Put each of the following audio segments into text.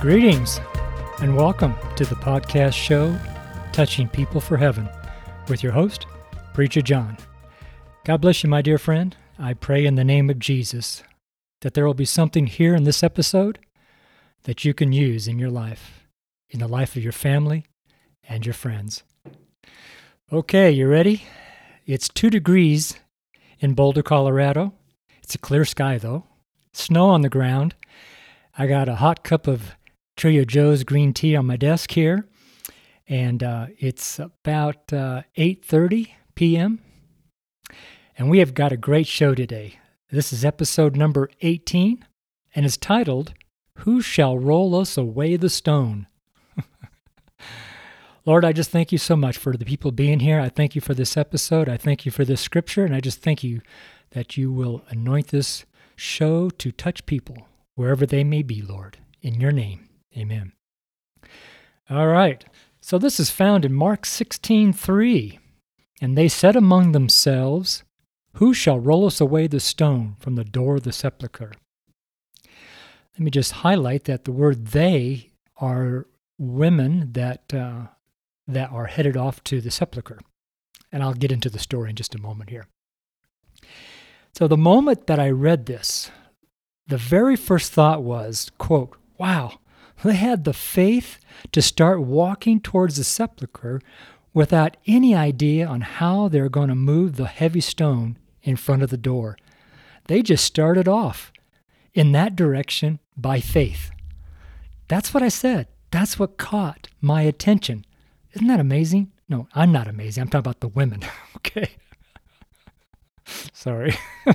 Greetings and welcome to the podcast show Touching People for Heaven with your host, Preacher John. God bless you, my dear friend. I pray in the name of Jesus that there will be something here in this episode that you can use in your life, in the life of your family and your friends. Okay, you ready? It's two degrees in Boulder, Colorado. It's a clear sky, though. Snow on the ground. I got a hot cup of Trader Joe's green tea on my desk here, and uh, it's about uh, 8:30 p.m. And we have got a great show today. This is episode number 18, and it's titled "Who Shall Roll Us Away the Stone." Lord, I just thank you so much for the people being here. I thank you for this episode. I thank you for this scripture, and I just thank you that you will anoint this show to touch people wherever they may be, Lord. In your name. Amen. All right. So this is found in Mark 16:3. And they said among themselves, Who shall roll us away the stone from the door of the sepulchre? Let me just highlight that the word they are women that uh, that are headed off to the sepulchre. And I'll get into the story in just a moment here. So the moment that I read this, the very first thought was, quote, wow, they had the faith to start walking towards the sepulchre without any idea on how they're going to move the heavy stone in front of the door. They just started off in that direction by faith. That's what I said. That's what caught my attention. Isn't that amazing? No, I'm not amazing. I'm talking about the women. okay. Sorry.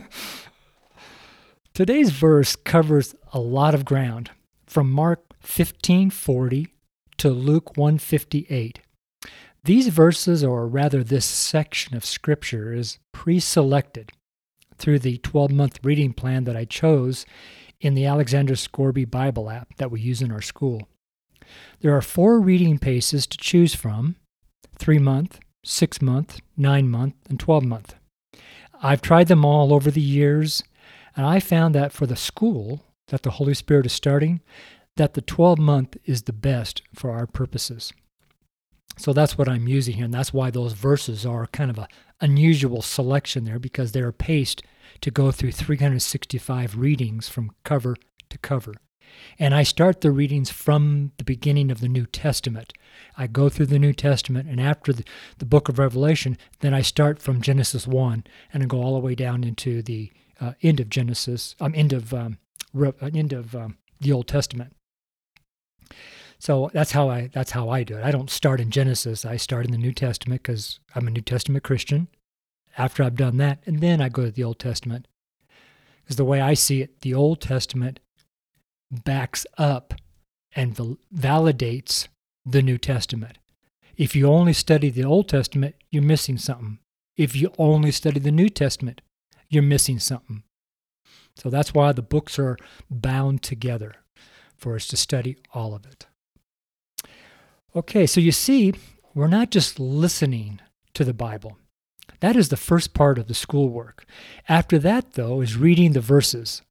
Today's verse covers a lot of ground from Mark 1540 to Luke 158. These verses, or rather this section of Scripture, is pre selected through the 12 month reading plan that I chose in the Alexander Scourby Bible app that we use in our school. There are four reading paces to choose from three month, six month, nine month, and 12 month. I've tried them all over the years, and I found that for the school that the Holy Spirit is starting, that the 12 month is the best for our purposes. So that's what I'm using here, and that's why those verses are kind of an unusual selection there because they are paced to go through 365 readings from cover to cover. And I start the readings from the beginning of the New Testament. I go through the New Testament, and after the, the book of Revelation, then I start from Genesis 1 and I go all the way down into the uh, end of Genesis, um, end of, um, re- uh, end of um, the Old Testament. So that's how I that's how I do it. I don't start in Genesis. I start in the New Testament because I'm a New Testament Christian. After I've done that, and then I go to the Old Testament. Because the way I see it, the Old Testament backs up and validates the New Testament. If you only study the Old Testament, you're missing something. If you only study the New Testament, you're missing something. So that's why the books are bound together for us to study all of it. Okay, so you see, we're not just listening to the Bible. That is the first part of the schoolwork. After that, though, is reading the verses.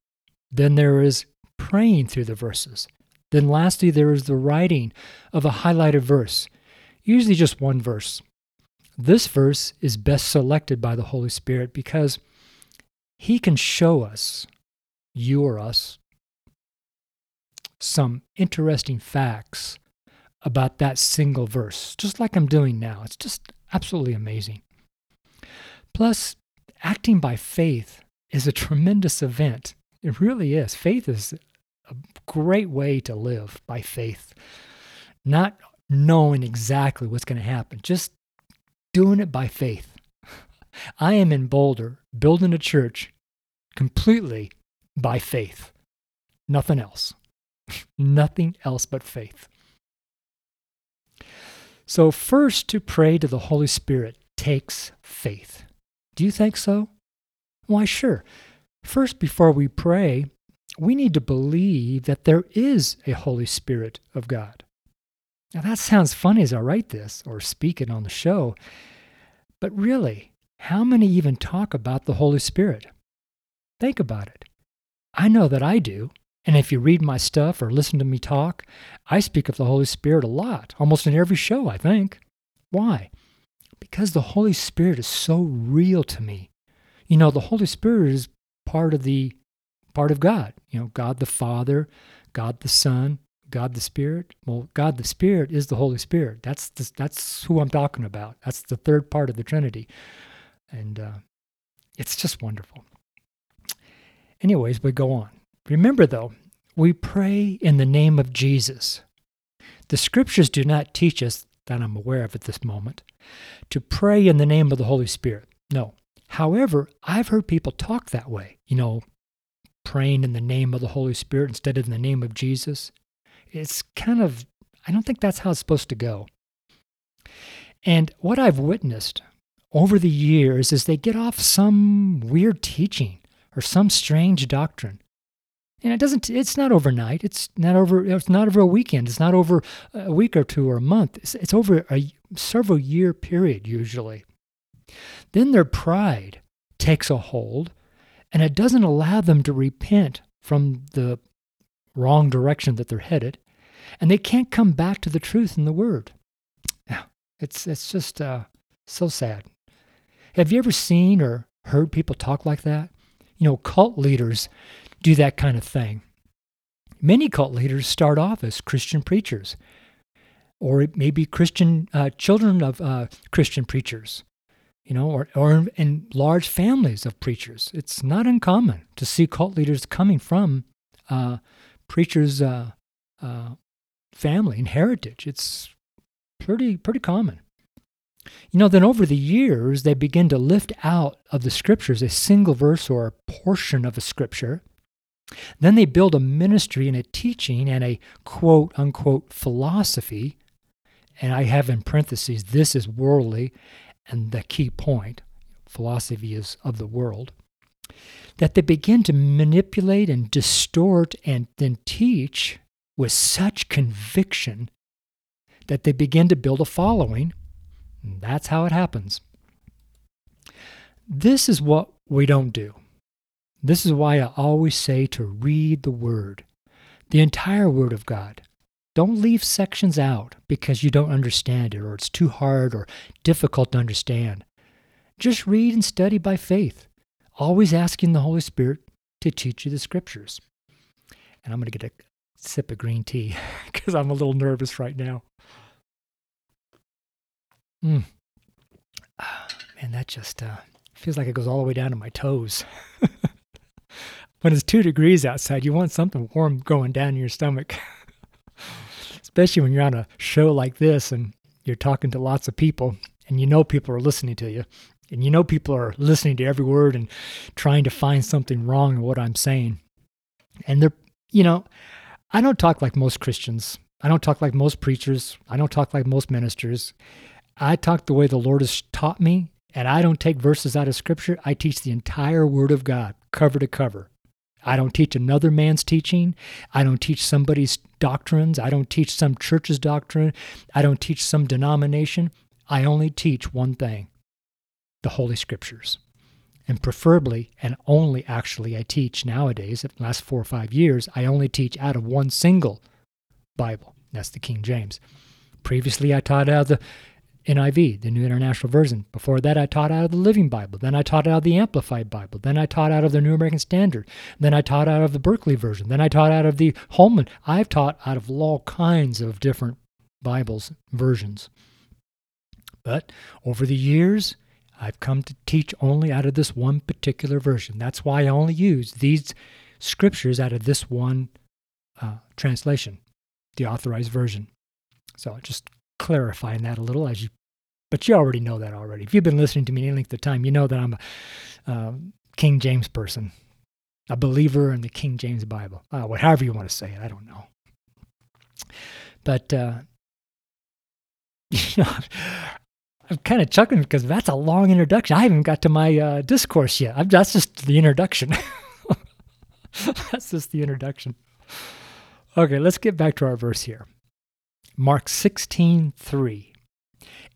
Then there is praying through the verses. Then, lastly, there is the writing of a highlighted verse, usually just one verse. This verse is best selected by the Holy Spirit because He can show us, you or us, some interesting facts about that single verse, just like I'm doing now. It's just absolutely amazing. Plus, acting by faith is a tremendous event. It really is. Faith is a great way to live by faith, not knowing exactly what's going to happen, just doing it by faith. I am in Boulder building a church completely by faith, nothing else. Nothing else but faith. So, first to pray to the Holy Spirit takes faith. Do you think so? Why, sure. First, before we pray, we need to believe that there is a Holy Spirit of God. Now, that sounds funny as I write this or speak it on the show, but really, how many even talk about the Holy Spirit? Think about it. I know that I do, And if you read my stuff or listen to me talk, I speak of the Holy Spirit a lot, almost in every show, I think. Why? Because the Holy Spirit is so real to me. You know, the Holy Spirit is part of the part of God. You know, God the Father, God the Son, God the Spirit. Well, God the Spirit is the Holy Spirit. That's the, that's who I'm talking about. That's the third part of the Trinity, and uh, it's just wonderful. Anyways, but go on. Remember, though, we pray in the name of Jesus. The Scriptures do not teach us that I'm aware of at this moment to pray in the name of the Holy Spirit. No. However, I've heard people talk that way. You know, praying in the name of the Holy Spirit instead of in the name of Jesus. It's kind of, I don't think that's how it's supposed to go. And what I've witnessed over the years is they get off some weird teaching or some strange doctrine. And it doesn't it's not overnight. It's not over it's not over a weekend. It's not over a week or two or a month. It's, it's over a several year period usually. Then their pride takes a hold and it doesn't allow them to repent from the wrong direction that they're headed, and they can't come back to the truth in the Word. It's it's just uh, so sad. Have you ever seen or heard people talk like that? You know, cult leaders do that kind of thing. Many cult leaders start off as Christian preachers, or it may be Christian uh, children of uh, Christian preachers you know, or, or in large families of preachers. It's not uncommon to see cult leaders coming from uh, preachers' uh, uh, family and heritage. It's pretty pretty common. You know, then over the years, they begin to lift out of the scriptures a single verse or a portion of a scripture. Then they build a ministry and a teaching and a quote unquote philosophy. And I have in parentheses, this is worldly and the key point, philosophy is of the world, that they begin to manipulate and distort and then teach with such conviction that they begin to build a following. That's how it happens. This is what we don't do. This is why I always say to read the Word, the entire Word of God. Don't leave sections out because you don't understand it or it's too hard or difficult to understand. Just read and study by faith, always asking the Holy Spirit to teach you the scriptures. And I'm going to get a sip of green tea because I'm a little nervous right now. Mm. man, that just uh, feels like it goes all the way down to my toes. when it's two degrees outside, you want something warm going down your stomach. especially when you're on a show like this and you're talking to lots of people and you know people are listening to you and you know people are listening to every word and trying to find something wrong in what I'm saying. And they're, you know, I don't talk like most Christians. I don't talk like most preachers. I don't talk like most ministers. I talk the way the Lord has taught me, and I don't take verses out of Scripture. I teach the entire Word of God, cover to cover. I don't teach another man's teaching. I don't teach somebody's doctrines. I don't teach some church's doctrine. I don't teach some denomination. I only teach one thing the Holy Scriptures. And preferably, and only actually, I teach nowadays, in the last four or five years, I only teach out of one single Bible. That's the King James. Previously, I taught out of the NIV, the New International Version. Before that, I taught out of the Living Bible. Then I taught out of the Amplified Bible. Then I taught out of the New American Standard. Then I taught out of the Berkeley Version. Then I taught out of the Holman. I've taught out of all kinds of different Bibles versions. But over the years, I've come to teach only out of this one particular version. That's why I only use these scriptures out of this one uh, translation, the authorized version. So just clarifying that a little as you, but you already know that already. If you've been listening to me any length of time, you know that I'm a uh, King James person, a believer in the King James Bible. Uh, whatever you want to say it, I don't know. But uh, you know, I'm kind of chuckling because that's a long introduction. I haven't got to my uh, discourse yet. I'm, that's just the introduction. that's just the introduction. Okay, let's get back to our verse here. Mark 16, 3.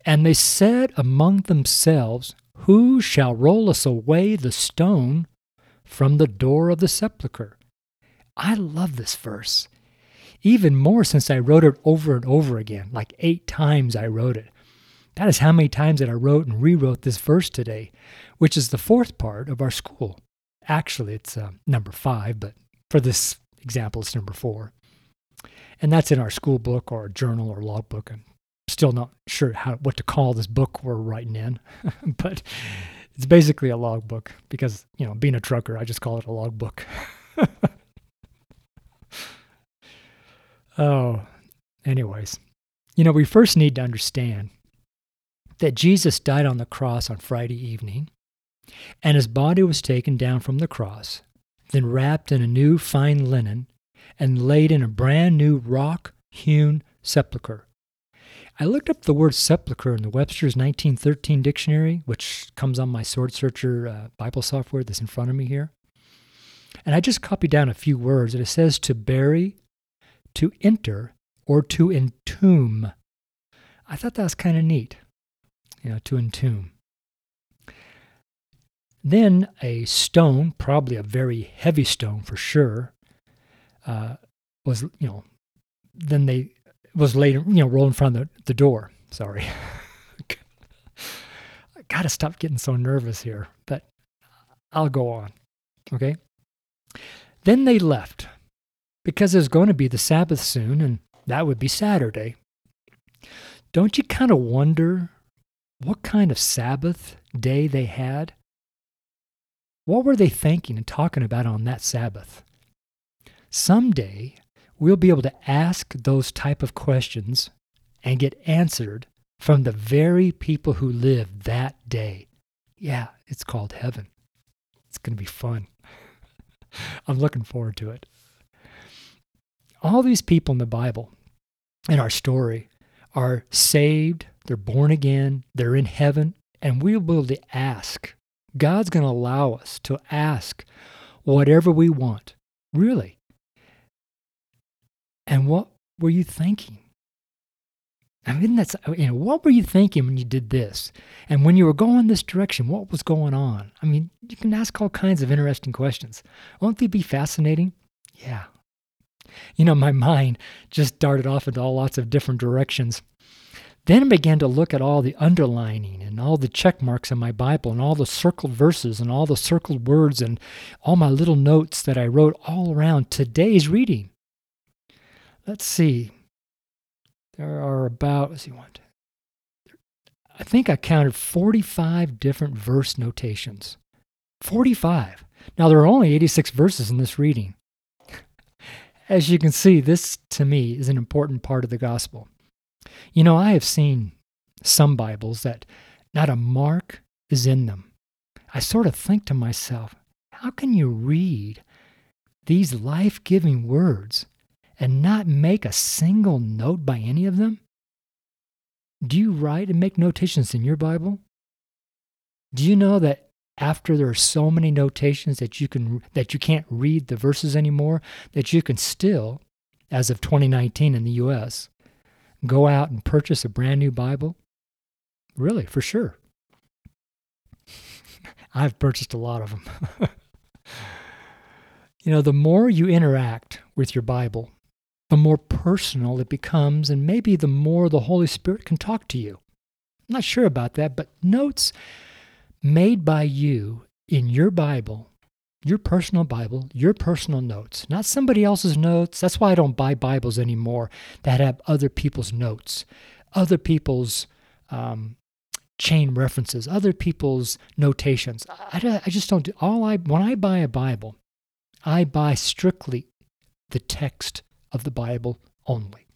And they said among themselves, Who shall roll us away the stone from the door of the sepulchre? I love this verse. Even more since I wrote it over and over again, like eight times I wrote it. That is how many times that I wrote and rewrote this verse today, which is the fourth part of our school. Actually, it's uh, number five, but for this example, it's number four. And that's in our school book or journal or logbook. I'm still not sure how what to call this book we're writing in, but it's basically a logbook because, you know, being a trucker, I just call it a logbook. oh, anyways, you know, we first need to understand that Jesus died on the cross on Friday evening, and his body was taken down from the cross, then wrapped in a new fine linen, and laid in a brand new rock hewn sepulchre. I looked up the word sepulchre in the Webster's 1913 dictionary, which comes on my Sword Searcher uh, Bible software that's in front of me here. And I just copied down a few words, and it says to bury, to enter, or to entomb. I thought that was kind of neat you know, to entomb. Then a stone, probably a very heavy stone for sure, uh, was you know, then they was laid you know rolled in front of the, the door. Sorry, I gotta stop getting so nervous here, but I'll go on. Okay. Then they left because there's going to be the Sabbath soon, and that would be Saturday. Don't you kind of wonder what kind of Sabbath day they had? What were they thinking and talking about on that Sabbath? Someday we'll be able to ask those type of questions and get answered from the very people who lived that day. Yeah, it's called heaven. It's going to be fun. I'm looking forward to it. All these people in the Bible, in our story, are saved, they're born again, they're in heaven, and we'll be able to ask. God's going to allow us to ask whatever we want, really. And what were you thinking? I mean, that's, you know, what were you thinking when you did this? And when you were going this direction, what was going on? I mean, you can ask all kinds of interesting questions. Won't they be fascinating? Yeah, you know, my mind just darted off into all lots of different directions. Then I began to look at all the underlining and all the check marks in my Bible and all the circled verses and all the circled words and all my little notes that I wrote all around today's reading. Let's see. There are about, let's see, one, two, I think I counted 45 different verse notations. 45. Now, there are only 86 verses in this reading. As you can see, this to me is an important part of the gospel. You know, I have seen some Bibles that not a mark is in them. I sort of think to myself, how can you read these life giving words and not make a single note by any of them? Do you write and make notations in your Bible? Do you know that after there are so many notations that you can that you can't read the verses anymore that you can still as of 2019 in the US go out and purchase a brand new Bible? Really, for sure. I've purchased a lot of them. you know, the more you interact with your Bible, the more personal it becomes, and maybe the more the Holy Spirit can talk to you. I'm not sure about that, but notes made by you in your Bible, your personal Bible, your personal notes, not somebody else's notes. That's why I don't buy Bibles anymore that have other people's notes, other people's um, chain references, other people's notations. I, I just don't do all I when I buy a Bible, I buy strictly the text of the Bible only.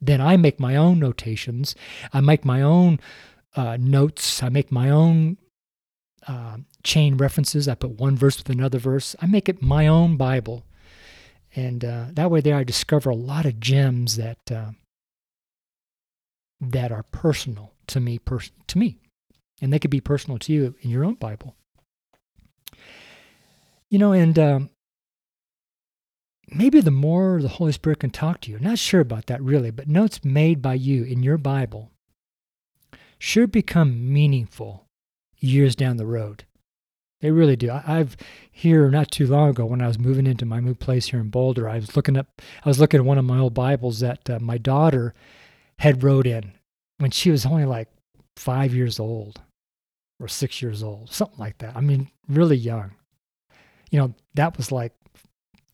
Then I make my own notations. I make my own uh, notes. I make my own uh, chain references. I put one verse with another verse. I make it my own Bible. And uh, that way, there I discover a lot of gems that uh, that are personal to me, pers- to me, and they could be personal to you in your own Bible. You know, and um, maybe the more the Holy Spirit can talk to you, not sure about that really, but notes made by you in your Bible should become meaningful years down the road. They really do. I, I've here not too long ago when I was moving into my new place here in Boulder. I was looking up. I was looking at one of my old Bibles that uh, my daughter had wrote in when she was only like five years old or six years old, something like that. I mean, really young. You know, that was like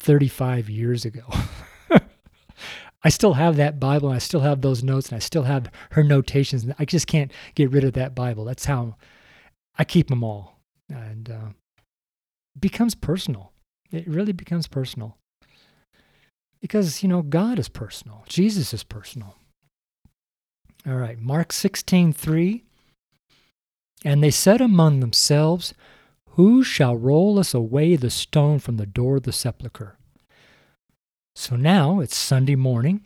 35 years ago. I still have that Bible and I still have those notes and I still have her notations. And I just can't get rid of that Bible. That's how I keep them all. And uh, becomes personal. It really becomes personal. Because, you know, God is personal. Jesus is personal. All right, Mark 16, 3. And they said among themselves, Who shall roll us away the stone from the door of the sepulchre? So now it's Sunday morning.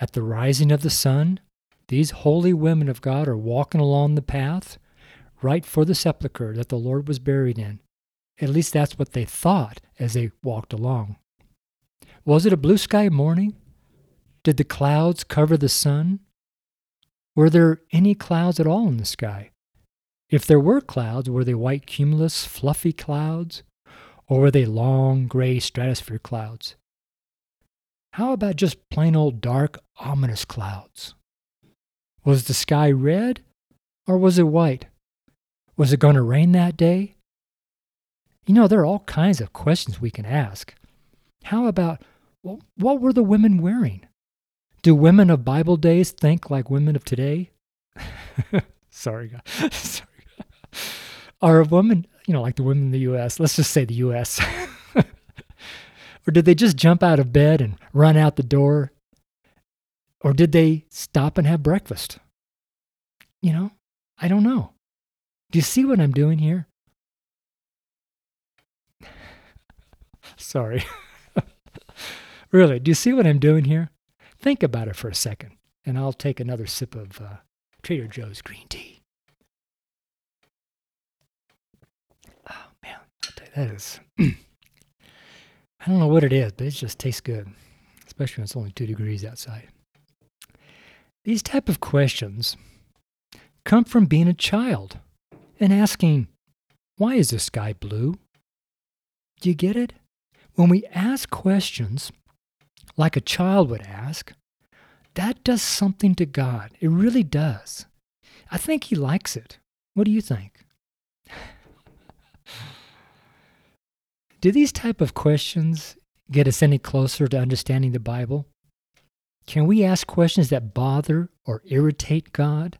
At the rising of the sun, these holy women of God are walking along the path right for the sepulchre that the Lord was buried in. At least that's what they thought as they walked along. Was it a blue sky morning? Did the clouds cover the sun? Were there any clouds at all in the sky? If there were clouds, were they white cumulus, fluffy clouds? Or were they long gray stratosphere clouds? How about just plain old dark, ominous clouds? Was the sky red or was it white? Was it going to rain that day? You know, there are all kinds of questions we can ask. How about well, what were the women wearing? Do women of Bible days think like women of today? Sorry, Sorry. Are women, you know, like the women in the U.S., let's just say the U.S., or did they just jump out of bed and run out the door? Or did they stop and have breakfast? You know, I don't know. Do you see what I'm doing here? Sorry. really, do you see what I'm doing here? Think about it for a second, and I'll take another sip of uh, Trader Joe's green tea. Oh, man, that is. I don't know what it is, but it just tastes good, especially when it's only two degrees outside. These type of questions come from being a child and asking, why is the sky blue? Do you get it? When we ask questions like a child would ask, that does something to God. It really does. I think He likes it. What do you think? Do these type of questions get us any closer to understanding the Bible? Can we ask questions that bother or irritate God?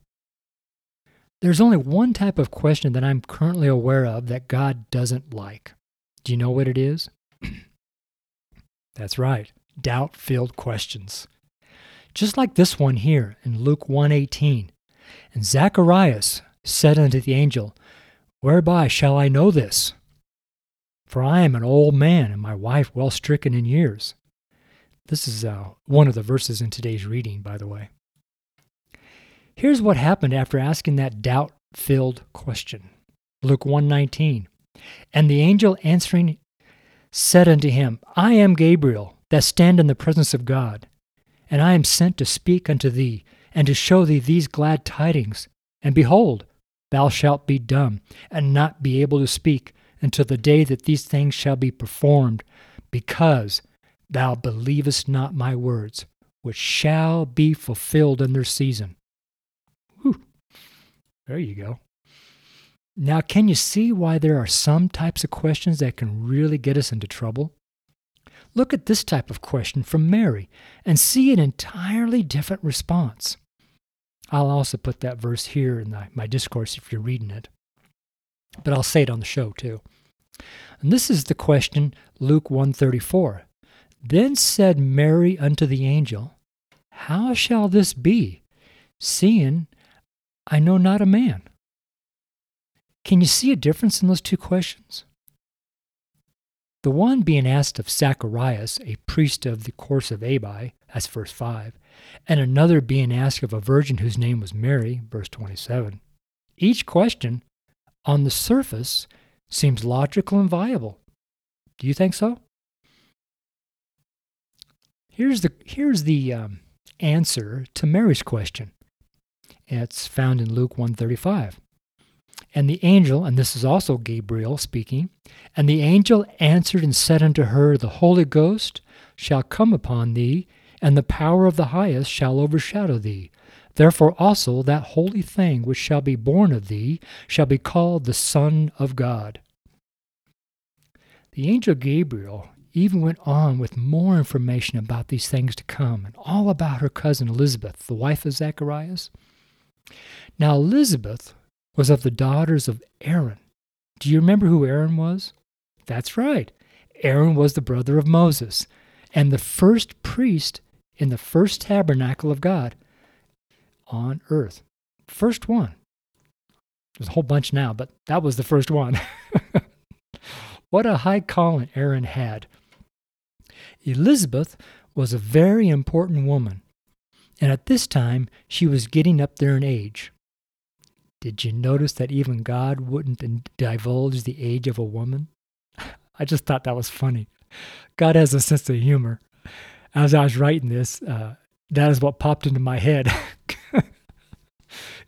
There's only one type of question that I'm currently aware of that God doesn't like. Do you know what it is? That's right, doubt-filled questions. Just like this one here in Luke 1:18. And Zacharias said unto the angel, Whereby shall I know this? For I am an old man, and my wife well stricken in years. This is uh, one of the verses in today's reading, by the way. Here's what happened after asking that doubt-filled question. Luke 1:19. And the angel answering said unto him, I am Gabriel, that stand in the presence of God, and I am sent to speak unto thee, and to show thee these glad tidings. And behold, thou shalt be dumb, and not be able to speak, until the day that these things shall be performed, because thou believest not my words, which shall be fulfilled in their season. There you go. Now, can you see why there are some types of questions that can really get us into trouble? Look at this type of question from Mary and see an entirely different response. I'll also put that verse here in the, my discourse if you're reading it, but I'll say it on the show too. And this is the question Luke 134. Then said Mary unto the angel, How shall this be, seeing I know not a man. Can you see a difference in those two questions? The one being asked of Zacharias, a priest of the course of Abia, that's verse 5, and another being asked of a virgin whose name was Mary, verse 27. Each question, on the surface, seems logical and viable. Do you think so? Here's the, here's the um, answer to Mary's question. It's found in Luke 135. And the angel, and this is also Gabriel speaking, and the angel answered and said unto her, The Holy Ghost shall come upon thee, and the power of the highest shall overshadow thee. Therefore also that holy thing which shall be born of thee shall be called the Son of God. The angel Gabriel even went on with more information about these things to come and all about her cousin Elizabeth, the wife of Zacharias. Now, Elizabeth was of the daughters of Aaron. Do you remember who Aaron was? That's right. Aaron was the brother of Moses and the first priest in the first tabernacle of God on earth. First one. There's a whole bunch now, but that was the first one. what a high calling Aaron had. Elizabeth was a very important woman, and at this time she was getting up there in age. Did you notice that even God wouldn't divulge the age of a woman? I just thought that was funny. God has a sense of humor. As I was writing this, uh, that is what popped into my head.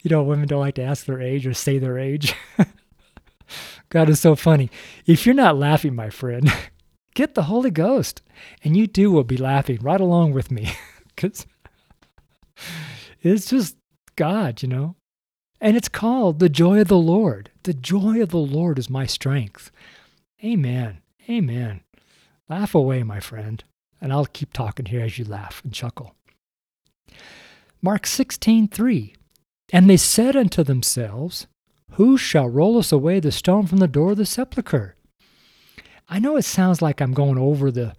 you know, women don't like to ask their age or say their age. God is so funny. If you're not laughing, my friend, get the Holy Ghost, and you too will be laughing right along with me. Because it's just God, you know. And it's called the joy of the Lord. The joy of the Lord is my strength. Amen. Amen. Laugh away, my friend, and I'll keep talking here as you laugh and chuckle. Mark 16:3 And they said unto themselves, Who shall roll us away the stone from the door of the sepulchre? I know it sounds like I'm going over the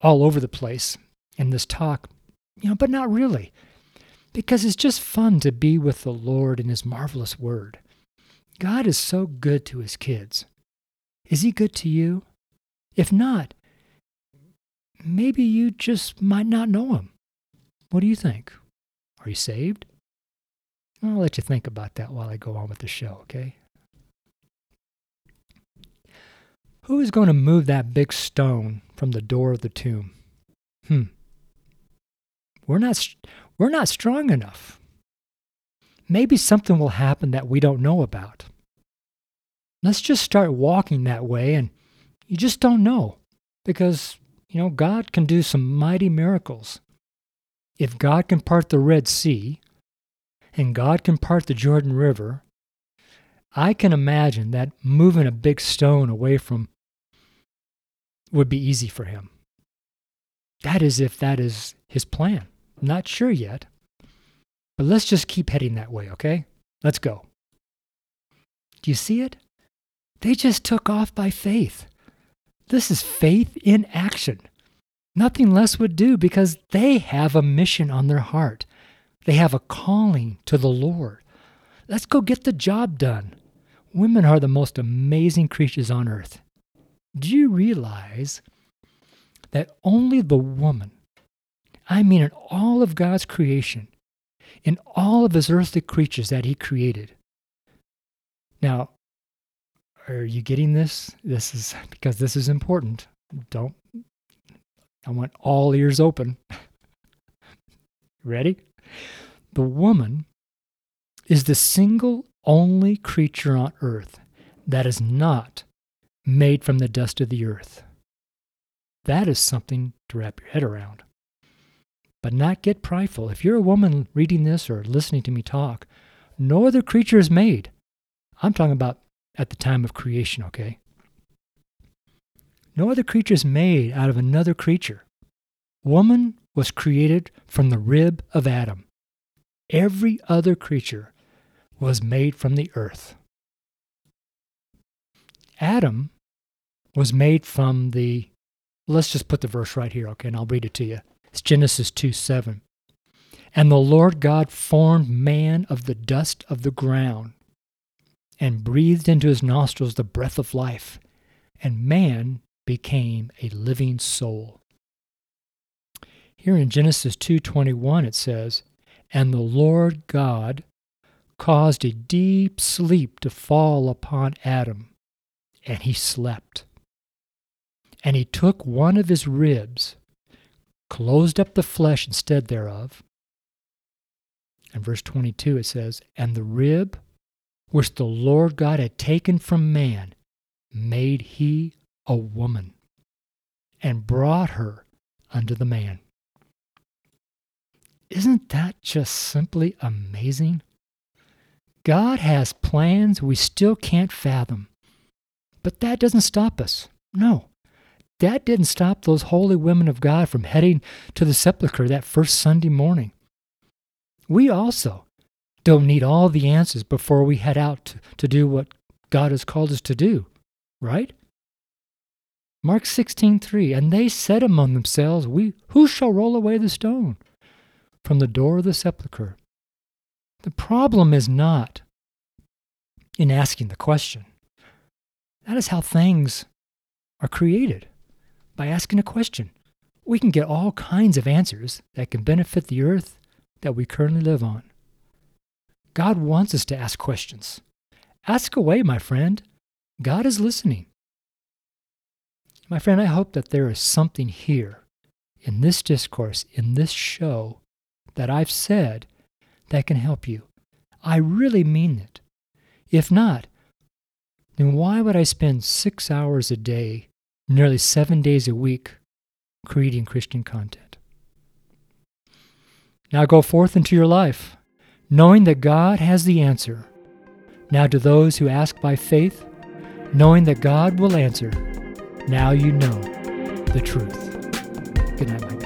all over the place in this talk, you know, but not really because it's just fun to be with the Lord in His marvelous Word. God is so good to His kids. Is He good to you? If not, maybe you just might not know Him. What do you think? Are you saved? I'll let you think about that while I go on with the show, okay? Who is going to move that big stone from the door of the tomb? Hmm. We're not we're not strong enough. Maybe something will happen that we don't know about. Let's just start walking that way, and you just don't know because, you know, God can do some mighty miracles. If God can part the Red Sea and God can part the Jordan River, I can imagine that moving a big stone away from would be easy for him. That is if that is his plan. Not sure yet. But let's just keep heading that way, okay? Let's go. Do you see it? They just took off by faith. This is faith in action. Nothing less would do because they have a mission on their heart. They have a calling to the Lord. Let's go get the job done. Women are the most amazing creatures on earth. Do you realize that only the woman I mean, in all of God's creation, in all of his earthly creatures that he created. Now, are you getting this? This is because this is important. Don't, I want all ears open. Ready? The woman is the single only creature on earth that is not made from the dust of the earth. That is something to wrap your head around but not get prideful. If you're a woman reading this or listening to me talk, no other creature is made. I'm talking about at the time of creation, okay? No other creature is made out of another creature. Woman was created from the rib of Adam. Every other creature was made from the earth. Adam was made from the, let's just put the verse right here, okay, and I'll read it to you. It's Genesis 2 7. And the Lord God formed man of the dust of the ground and breathed into his nostrils the breath of life, and man became a living soul. Here in Genesis 2:21 it says, "And the Lord God caused a deep sleep to fall upon Adam, and he slept. And he took one of his ribs closed up the flesh instead thereof. And verse 22 it says, And the rib which the Lord God had taken from man, made he a woman, and brought her unto the man. Isn't that just simply amazing? God has plans we still can't fathom. But that doesn't stop us. No. That didn't stop those holy women of God from heading to the sepulchre that first Sunday morning. We also don't need all the answers before we head out to, to do what God has called us to do, right? Mark 16:3 And they said among themselves, We who shall roll away the stone from the door of the sepulchre? The problem is not in asking the question. That is how things are created by asking a question. We can get all kinds of answers that can benefit the earth that we currently live on. God wants us to ask questions. Ask away, my friend. God is listening. My friend, I hope that there is something here in this discourse, in this show, that I've said that can help you. I really mean it. If not, then why would I spend six hours a day, nearly seven days a week, creating Christian content? Now go forth into your life, knowing that God has the answer. Now, to those who ask by faith, knowing that God will answer, now you know the truth. Good night,